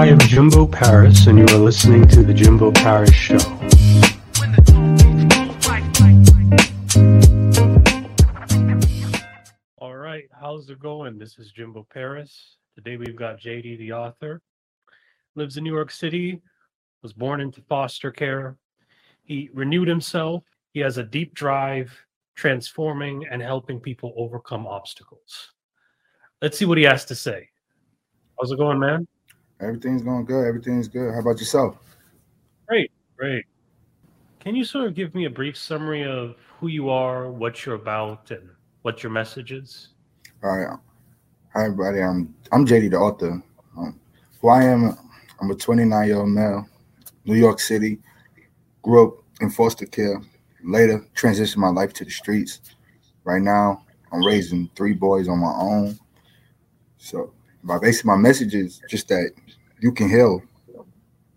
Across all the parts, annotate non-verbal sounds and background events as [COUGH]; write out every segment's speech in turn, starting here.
I am Jimbo Paris, and you are listening to The Jimbo Paris Show. All right, how's it going? This is Jimbo Paris. Today we've got JD, the author. Lives in New York City, was born into foster care. He renewed himself. He has a deep drive, transforming and helping people overcome obstacles. Let's see what he has to say. How's it going, man? Everything's going good. Everything's good. How about yourself? Great, great. Can you sort of give me a brief summary of who you are, what you're about, and what your message is? All right. Hi, everybody. I'm I'm JD, the author. Um, who I am, I'm a 29 year old male, New York City. Grew up in foster care. Later, transitioned my life to the streets. Right now, I'm raising three boys on my own. So, my basically my message is just that you can heal.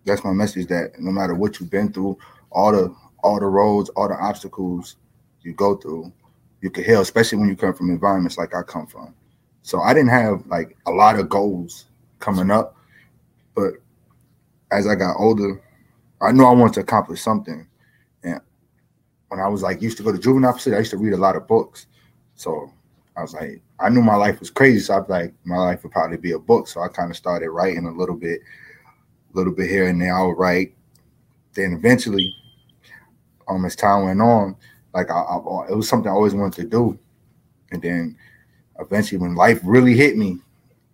That's my message. That no matter what you've been through, all the all the roads, all the obstacles you go through, you can heal, especially when you come from environments like I come from. So I didn't have like a lot of goals coming up, but as I got older, I knew I wanted to accomplish something. And when I was like used to go to juvenile facility, I used to read a lot of books. So I was like, I knew my life was crazy. So I was like, my life would probably be a book. So I kind of started writing a little bit, a little bit here and there. I would write. Then eventually, um, as time went on, like I, I, it was something I always wanted to do. And then eventually, when life really hit me,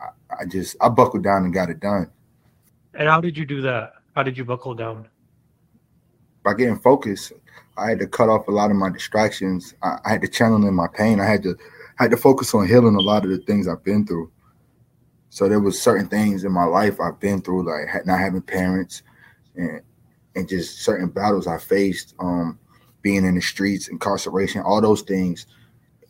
I, I just I buckled down and got it done. And how did you do that? How did you buckle down? By getting focused, I had to cut off a lot of my distractions. I, I had to channel in my pain. I had to I had to focus on healing a lot of the things I've been through. So there was certain things in my life I've been through, like not having parents, and and just certain battles I faced, um, being in the streets, incarceration, all those things.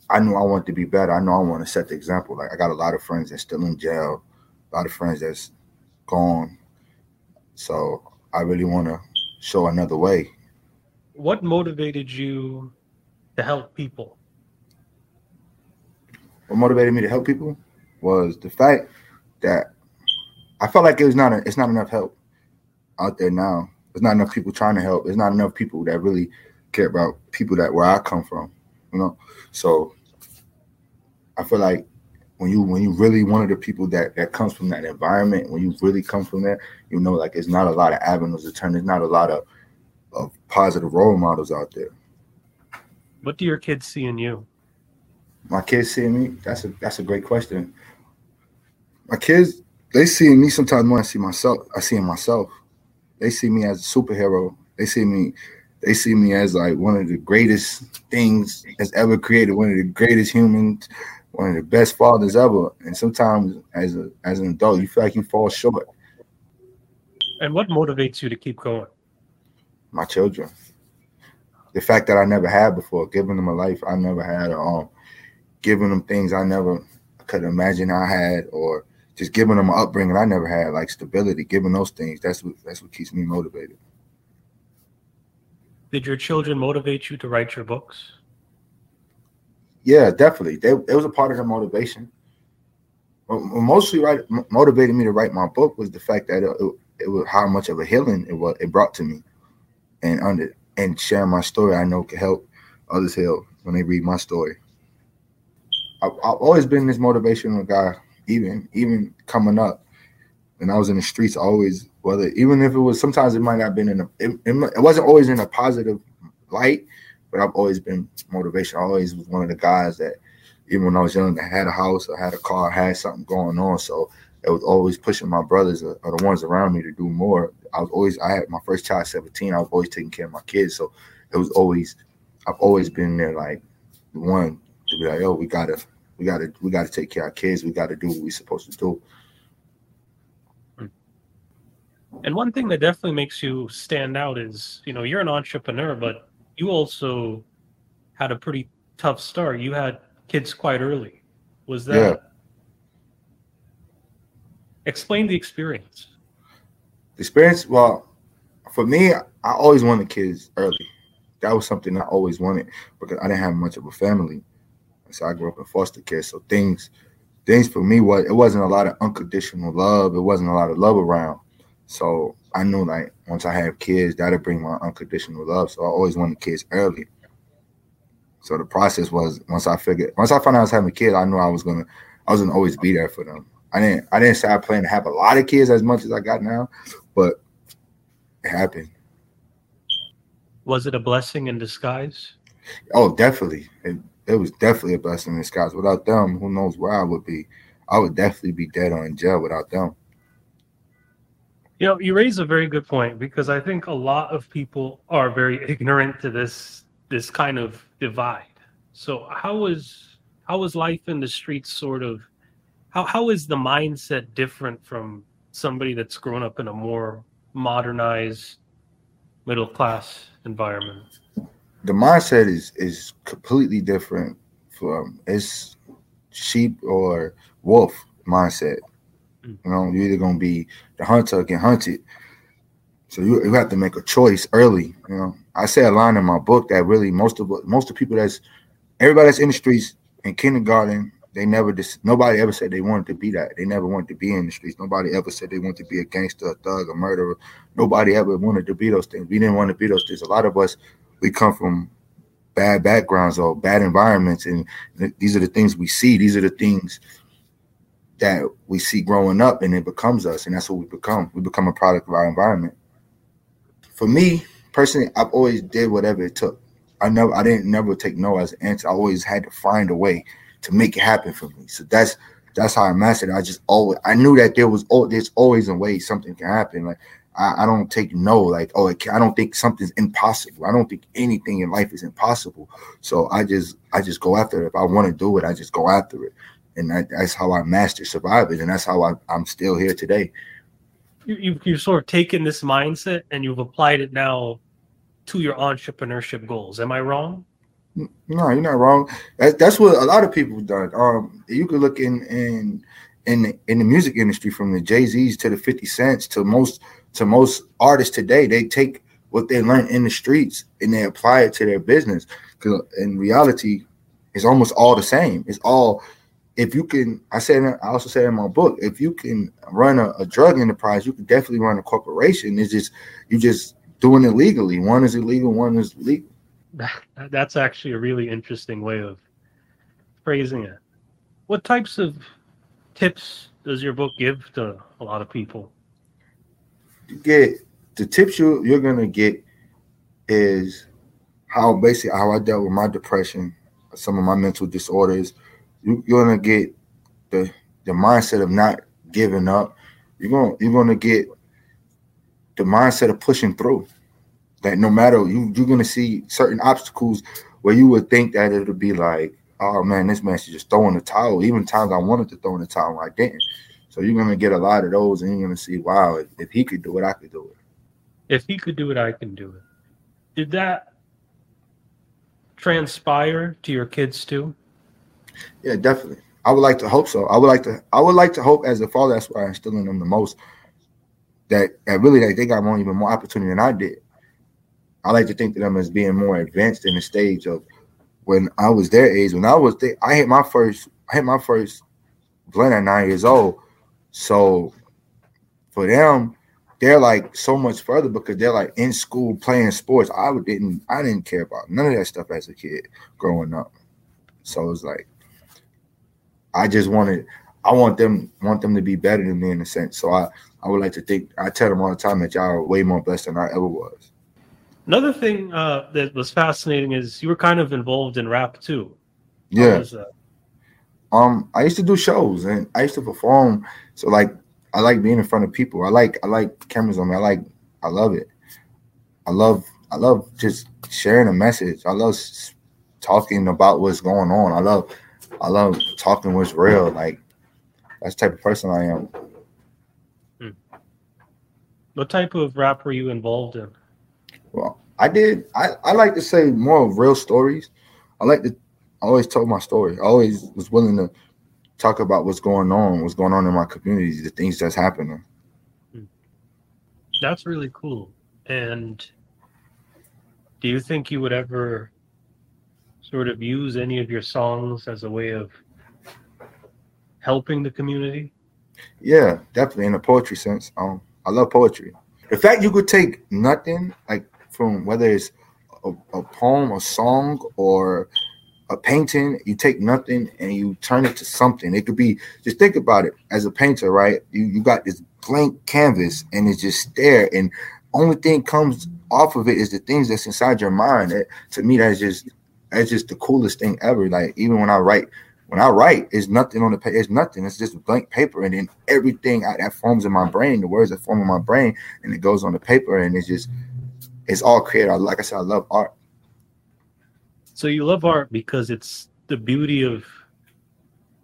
I knew I wanted to be better. I know I want to set the example. Like I got a lot of friends that's still in jail, a lot of friends that's gone. So I really want to show another way. What motivated you to help people? What motivated me to help people was the fact that I felt like it was not a, it's not enough help out there now. There's not enough people trying to help. There's not enough people that really care about people that where I come from, you know. So I feel like when you when you really one of the people that that comes from that environment, when you really come from there, you know, like it's not a lot of avenues to turn. There's not a lot of of positive role models out there. What do your kids see in you? My kids see me. That's a that's a great question. My kids, they see me sometimes more I see myself. I see in myself. They see me as a superhero. They see me, they see me as like one of the greatest things that's ever created, one of the greatest humans, one of the best fathers ever. And sometimes as a as an adult, you feel like you fall short. And what motivates you to keep going? My children. The fact that I never had before, giving them a life I never had, um, giving them things I never could imagine I had, or just giving them an upbringing I never had, like stability, giving those things. That's what that's what keeps me motivated. Did your children motivate you to write your books? Yeah, definitely. They, it was a part of their motivation. What mostly right motivated me to write my book was the fact that it, it, it was how much of a healing it was it brought to me, and under and sharing my story, I know can help others heal when they read my story. I've, I've always been this motivational guy, even even coming up. And I was in the streets, always whether even if it was sometimes it might not have been in a it, it wasn't always in a positive light, but I've always been motivation. I always was one of the guys that even when I was young, I had a house, I had a car, I had something going on. So it was always pushing my brothers or, or the ones around me to do more. I was always I had my first child 17. I was always taking care of my kids. So it was always I've always been there like one to be like, oh, we gotta, we gotta, we gotta take care of our kids. We gotta do what we're supposed to do. And one thing that definitely makes you stand out is, you know, you're an entrepreneur, but you also had a pretty tough start. You had kids quite early. Was that? Yeah. Explain the experience. The experience, well, for me, I always wanted kids early. That was something I always wanted because I didn't have much of a family. So I grew up in foster care. So things, things for me was it wasn't a lot of unconditional love. It wasn't a lot of love around. So I knew like once I have kids, that'll bring my unconditional love. So I always wanted kids early. So the process was once I figured once I found out I was having kids, I knew I was gonna I was gonna always be there for them. I didn't I didn't say I plan to have a lot of kids as much as I got now, but it happened. Was it a blessing in disguise? Oh, definitely. It, it was definitely a blessing in disguise. Without them, who knows where I would be. I would definitely be dead or in jail without them. You know, you raise a very good point because I think a lot of people are very ignorant to this this kind of divide. So how was how was life in the streets sort of how how is the mindset different from somebody that's grown up in a more modernized middle class environment? The mindset is is completely different from it's sheep or wolf mindset. Mm. You know, you're either gonna be the hunter or get hunted. So you, you have to make a choice early. You know, I say a line in my book that really most of most of the people that's everybody that's in the streets in kindergarten, they never just nobody ever said they wanted to be that. They never wanted to be in the streets. Nobody ever said they wanted to be a gangster, a thug, a murderer. Nobody ever wanted to be those things. We didn't want to be those things. A lot of us, we come from bad backgrounds or bad environments, and these are the things we see. These are the things that we see growing up and it becomes us and that's what we become. We become a product of our environment. For me personally i've always did whatever it took. I never i didn't never take no as an answer. I always had to find a way to make it happen for me. So that's that's how i mastered it. i just always i knew that there was oh there's always a way something can happen. Like I, I don't take no like oh I don't think something's impossible. I don't think anything in life is impossible. So I just I just go after it. If I want to do it, I just go after it and that, that's how I mastered survivors, and that's how I, I'm still here today. You, you you've sort of taken this mindset and you've applied it now to your entrepreneurship goals. Am I wrong? No, you're not wrong. That's that's what a lot of people done. Um, you could look in in in the, in the music industry from the Jay Z's to the Fifty Cents to most to most artists today. They take what they learn in the streets and they apply it to their business. Because in reality, it's almost all the same. It's all if you can, I said, I also said in my book, if you can run a, a drug enterprise, you can definitely run a corporation. It's just you're just doing it legally. One is illegal, one is legal. That's actually a really interesting way of phrasing it. What types of tips does your book give to a lot of people? Get the tips you you're gonna get is how basically how I dealt with my depression, some of my mental disorders you, you're gonna get the the mindset of not giving up. You're gonna you're gonna get the mindset of pushing through. That no matter you you're gonna see certain obstacles where you would think that it'll be like, oh man, this man should just throw in the towel. Even times I wanted to throw in the towel, I didn't. So you're gonna get a lot of those, and you're gonna see, wow, if, if he could do it, I could do it. If he could do it, I can do it. Did that transpire to your kids too? Yeah, definitely. I would like to hope so. I would like to. I would like to hope as a father. That's why I'm still in them the most. That that really that they got more even more opportunity than I did. I like to think of them as being more advanced in the stage of when I was their age. When I was there, I hit my first. I hit my first blend at nine years old. So for them, they're like so much further because they're like in school playing sports. I didn't. I didn't care about none of that stuff as a kid growing up. So it's like I just wanted I want them want them to be better than me in a sense. So I I would like to think I tell them all the time that y'all are way more blessed than I ever was. Another thing uh, that was fascinating is you were kind of involved in rap too. How yeah. Um, I used to do shows and I used to perform. So like I like being in front of people. I like I like cameras on me. I like I love it. I love I love just sharing a message. I love talking about what's going on. I love I love talking what's real. Like that's the type of person I am. Hmm. What type of rap were you involved in? Well, I did. I, I like to say more of real stories. I like to. I always told my story. I always was willing to talk about what's going on, what's going on in my community, the things that's happening. That's really cool. And do you think you would ever sort of use any of your songs as a way of helping the community? Yeah, definitely in a poetry sense. Um, I love poetry. The fact you could take nothing like from whether it's a, a poem, a song, or a painting, you take nothing and you turn it to something. It could be just think about it as a painter, right? You you got this blank canvas and it's just there, and only thing comes off of it is the things that's inside your mind. It, to me, that's just that's just the coolest thing ever. Like even when I write, when I write, it's nothing on the page. It's nothing. It's just blank paper, and then everything that forms in my brain, the words that form in my brain, and it goes on the paper, and it's just it's all creative. Like I said, I love art. So you love art because it's the beauty of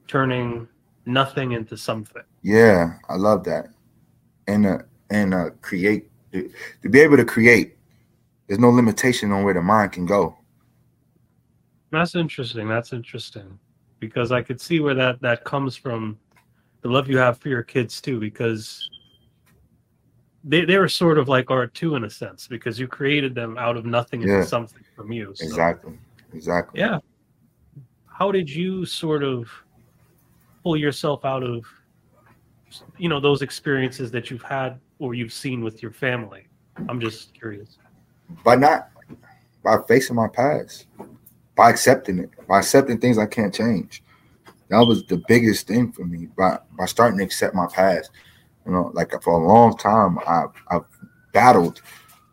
turning nothing into something. Yeah, I love that. And uh and uh create to, to be able to create. There's no limitation on where the mind can go. That's interesting. That's interesting. Because I could see where that that comes from the love you have for your kids too because they, they were sort of like art too in a sense because you created them out of nothing into Yeah. something from you. So, Exactly. Exactly. Yeah. How did you sort of pull yourself out of you know those experiences that you've had or you've seen with your family? I'm just curious. By not by facing my past, by accepting it, by accepting things I can't change. That was the biggest thing for me. By by starting to accept my past. You know, like for a long time I I've battled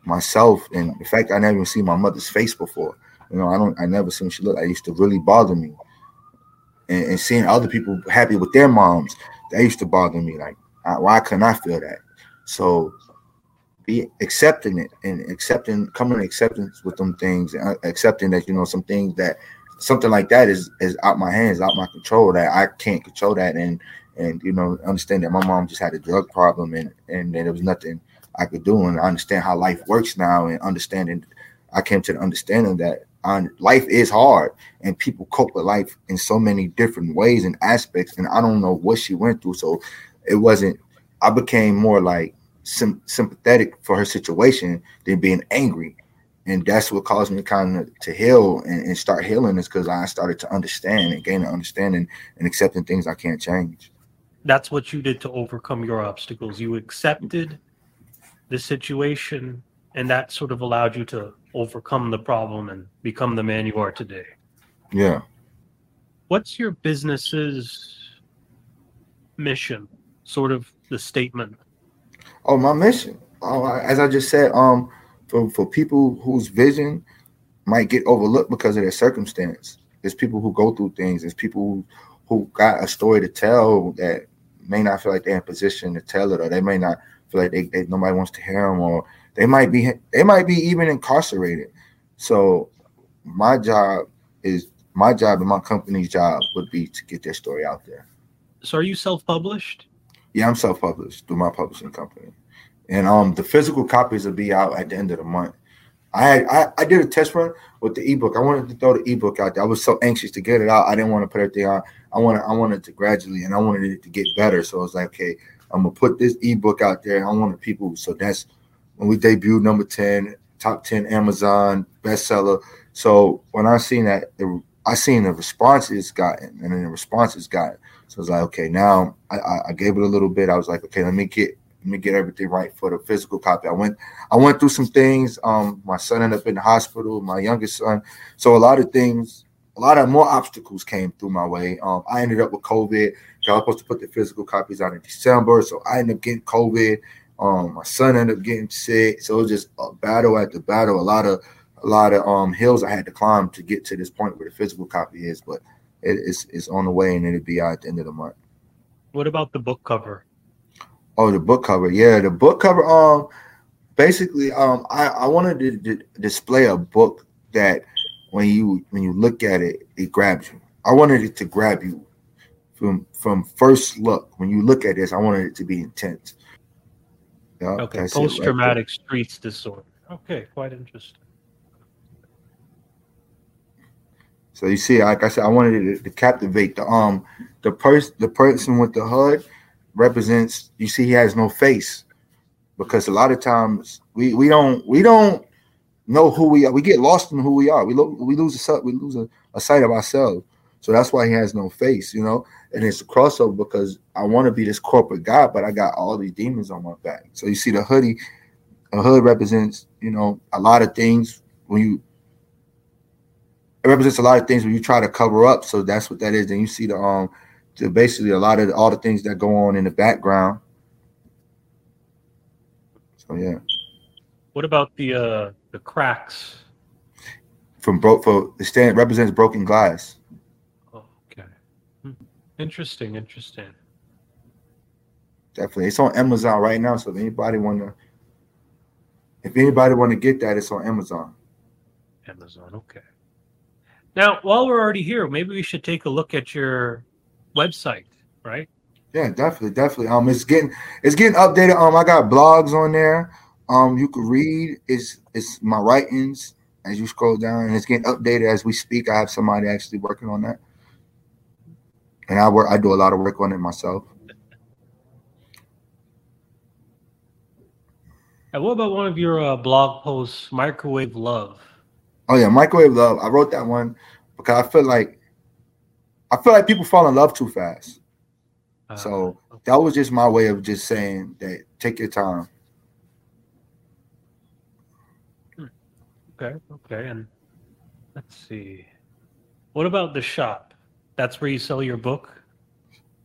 myself and the fact I never even seen my mother's face before. You know, I don't I never seen she looked. I used to really bother me. And, and seeing other people happy with their moms, that used to bother me. Like, I, why couldn't I feel that? So be accepting it and accepting coming to acceptance with them things and uh, accepting that you know some things that something like that is is out my hands out my control that i can't control that and and you know understand that my mom just had a drug problem and and there was nothing i could do and I understand how life works now and understanding i came to the understanding that on life is hard and people cope with life in so many different ways and aspects and i don't know what she went through so it wasn't i became more like sim- sympathetic for her situation than being angry. And that's what caused me kind of to heal and, and start healing is because I started to understand and gain an understanding and accepting things I can't change. That's what you did to overcome your obstacles. You accepted the situation and that sort of allowed you to overcome the problem and become the man you are today. Yeah. What's your business's mission? Sort of the statement. Oh, my mission. Oh, as I just said, um, for, for people whose vision might get overlooked because of their circumstance. There's people who go through things. There's people who got a story to tell that may not feel like they're in position to tell it, or they may not feel like they, they nobody wants to hear them, or they might be they might be even incarcerated. So my job is my job and my company's job would be to get their story out there. So are you self-published? Yeah, I'm self-published through my publishing company, and um, the physical copies will be out at the end of the month. I I, I did a test run with the ebook. I wanted to throw the ebook out there. I was so anxious to get it out. I didn't want to put everything out. I wanted I wanted to gradually, and I wanted it to get better. So I was like, okay, I'm gonna put this ebook out there. I wanted people. So that's when we debuted number ten, top ten Amazon bestseller. So when I seen that, the, I seen the response it's gotten, and then the response it's gotten. So I was like, okay, now I, I gave it a little bit. I was like, okay, let me get let me get everything right for the physical copy. I went I went through some things. Um, my son ended up in the hospital, my youngest son. So a lot of things, a lot of more obstacles came through my way. Um, I ended up with COVID. I was supposed to put the physical copies out in December, so I ended up getting COVID. Um, my son ended up getting sick, so it was just a battle after battle. A lot of a lot of um hills I had to climb to get to this point where the physical copy is, but it, it's it's on the way and it'll be out at the end of the month. What about the book cover? Oh, the book cover. Yeah, the book cover. Um, basically, um, I I wanted to d- display a book that when you when you look at it, it grabs you. I wanted it to grab you from from first look. When you look at this, I wanted it to be intense. Yeah, Okay, it right stress disorder. Okay, quite interesting. So you see, like I said, I wanted it to, to captivate the um the person the person with the HUD represents. You see, he has no face because a lot of times we we don't we don't know who we are. We get lost in who we are. We lo- we lose a we lose a, a sight of ourselves. So that's why he has no face, you know. And it's a crossover because I want to be this corporate guy, but I got all these demons on my back. So you see the hoodie, a hood represents, you know, a lot of things when you it represents a lot of things when you try to cover up. So that's what that is. And you see the um the basically a lot of all the things that go on in the background. So yeah. What about the uh the cracks? From broke for the stand represents broken glass. Interesting, interesting. Definitely. It's on Amazon right now. So if anybody wanna if anybody want to get that, it's on Amazon. Amazon, okay. Now, while we're already here, maybe we should take a look at your website, right? Yeah, definitely, definitely. Um, it's getting it's getting updated. Um, I got blogs on there. Um, you can read. It's it's my writings as you scroll down, and it's getting updated as we speak. I have somebody actually working on that, and I work. I do a lot of work on it myself. And what about one of your uh, blog posts, Microwave Love? Oh yeah, Microwave Love. I wrote that one because I feel like I feel like people fall in love too fast. Uh, so okay. that was just my way of just saying that take your time. Hmm. Okay, okay. And let's see. What about the shop? That's where you sell your book?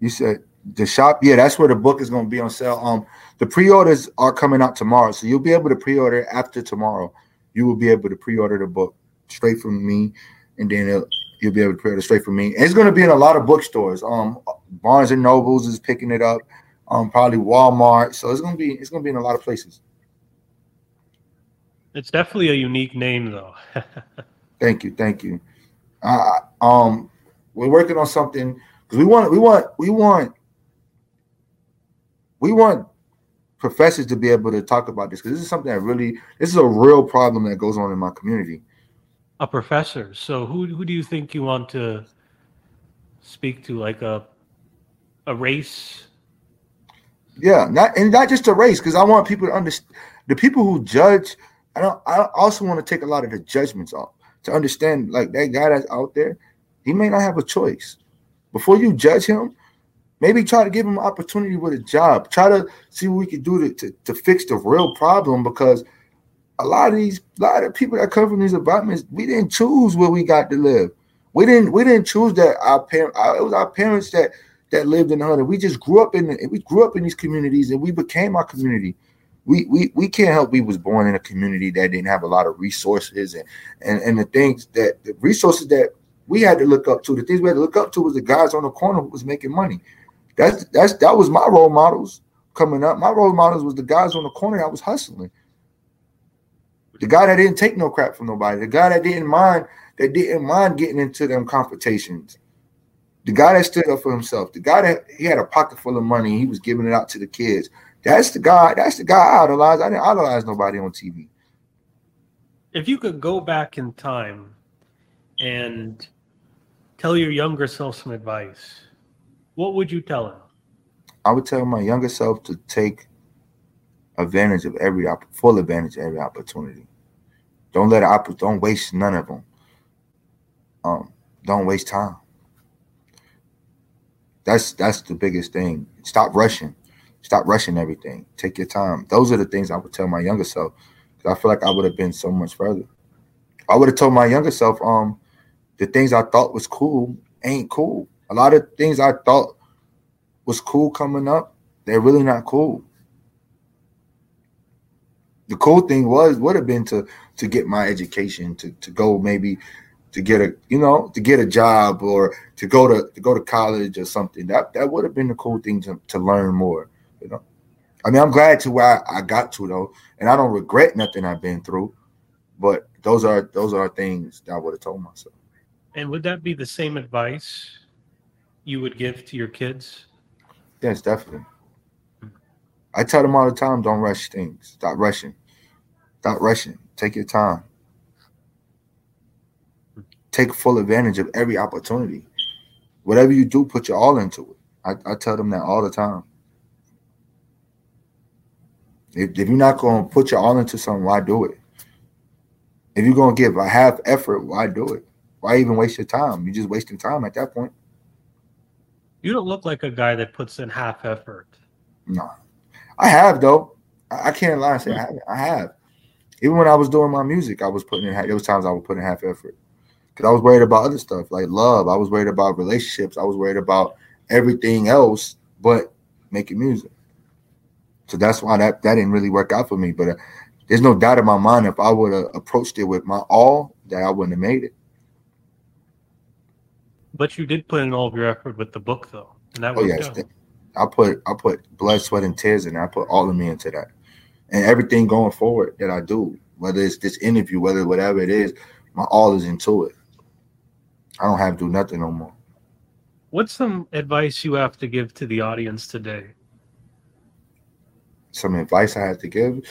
You said the shop, yeah, that's where the book is going to be on sale. Um, the pre-orders are coming out tomorrow, so you'll be able to pre-order after tomorrow. You will be able to pre-order the book straight from me, and then you'll be able to pre-order straight from me. And it's going to be in a lot of bookstores. Um, Barnes and Nobles is picking it up. Um, probably Walmart. So it's going to be it's going to be in a lot of places. It's definitely a unique name, though. [LAUGHS] thank you, thank you. Uh, um, we're working on something because we want we want we want we want professors to be able to talk about this because this is something that really this is a real problem that goes on in my community. A professor. So who who do you think you want to speak to? Like a a race? Yeah, not and not just a race because I want people to understand the people who judge. I don't. I also want to take a lot of the judgments off to understand like that guy that's out there. He may not have a choice. Before you judge him, Maybe try to give him an opportunity with a job. Try to see what we can do to, to, to fix the real problem because a lot of these, a lot of people that come from these apartments, we didn't choose where we got to live. We didn't, we didn't choose that. Our parent, it was our parents that that lived in the hundred. We just grew up in, we grew up in these communities, and we became our community. We, we we can't help we was born in a community that didn't have a lot of resources and and, and the things that the resources that we had to look up to the things we had to look up to was the guys on the corner who was making money that's that's that was my role models coming up. My role models was the guys on the corner that was hustling. The guy that didn't take no crap from nobody. The guy that didn't mind that didn't mind getting into them confrontations. The guy that stood up for himself. The guy that he had a pocket full of money. He was giving it out to the kids. That's the guy. That's the guy I idolized. I didn't idolize nobody on TV. If you could go back in time and tell your younger self some advice, what would you tell him? I would tell my younger self to take advantage of every full advantage of every opportunity. Don't let it don't waste none of them. Um, don't waste time. That's that's the biggest thing. Stop rushing. Stop rushing everything. Take your time. Those are the things I would tell my younger self. I feel like I would have been so much further. I would have told my younger self, um, the things I thought was cool ain't cool. A lot of things I thought was cool coming up, they're really not cool. The cool thing was would have been to to get my education, to to go maybe to get a you know to get a job or to go to to go to college or something. That that would have been the cool thing to, to learn more. You know, I mean, I'm glad to where I, I got to though, and I don't regret nothing I've been through. But those are those are things that I would have told myself. And would that be the same advice you would give to your kids? Yes, definitely. I tell them all the time, don't rush things. Stop rushing. Stop rushing. Take your time. Take full advantage of every opportunity. Whatever you do, put your all into it. I, I tell them that all the time. If, if you're not going to put your all into something, why do it? If you're going to give a half effort, why do it? Why even waste your time? You're just wasting time at that point. You don't look like a guy that puts in half effort. No, I have though. I, I can't lie and say I have. I have. Even when I was doing my music, I was putting in. There was times I would put in half effort because I was worried about other stuff like love. I was worried about relationships. I was worried about everything else but making music. So that's why that that didn't really work out for me. But uh, there's no doubt in my mind if I would have approached it with my all, that I wouldn't have made it. But you did put in all of your effort with the book, though, and that Oh was yes, I put I put blood, sweat, and tears in. it. I put all of me into that, and everything going forward that I do, whether it's this interview, whether whatever it is, my all is into it. I don't have to do nothing no more. What's some advice you have to give to the audience today? Some advice I have to give.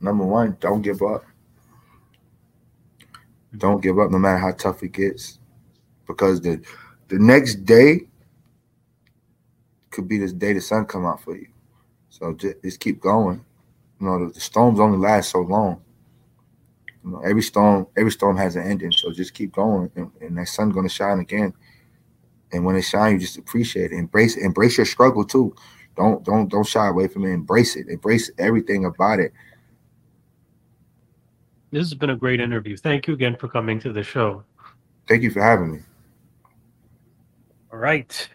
Number one, don't give up. Don't give up, no matter how tough it gets, because the the next day could be this day the sun come out for you. So just, just keep going. You know, the, the storms only last so long. You know, every storm, every storm has an ending. So just keep going, and, and that sun's gonna shine again. And when it shines, you just appreciate it. Embrace embrace your struggle too. Don't don't don't shy away from it. Embrace it. Embrace everything about it. This has been a great interview. Thank you again for coming to the show. Thank you for having me. All right.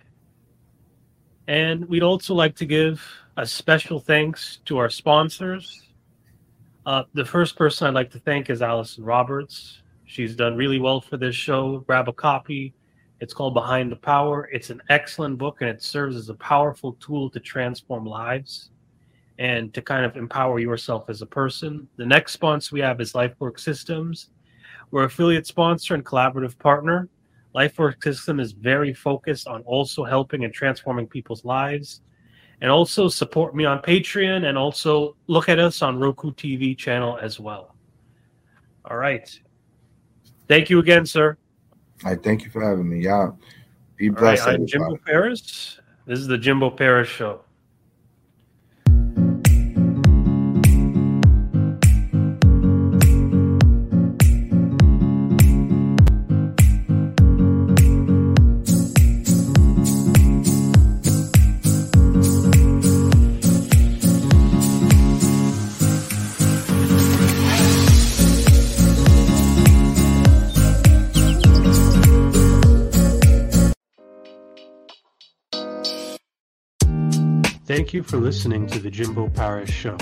And we'd also like to give a special thanks to our sponsors. Uh, the first person I'd like to thank is Allyson Roberts. She's done really well for this show. Grab a copy. It's called Behind the Power. It's an excellent book and it serves as a powerful tool to transform lives and to kind of empower yourself as a person. The next sponsor we have is LifeWork Systems. We're affiliate sponsor and collaborative partner. LifeWork System is very focused on also helping and transforming people's lives. And also support me on Patreon and also look at us on Roku TV channel as well. All right. Thank you again, sir. I thank you for having me. Y'all be All right, blessed. I'm. Jimbo Paris. This is the Jimbo Paris Show. Thank you for listening to the Jimbo Paris Show.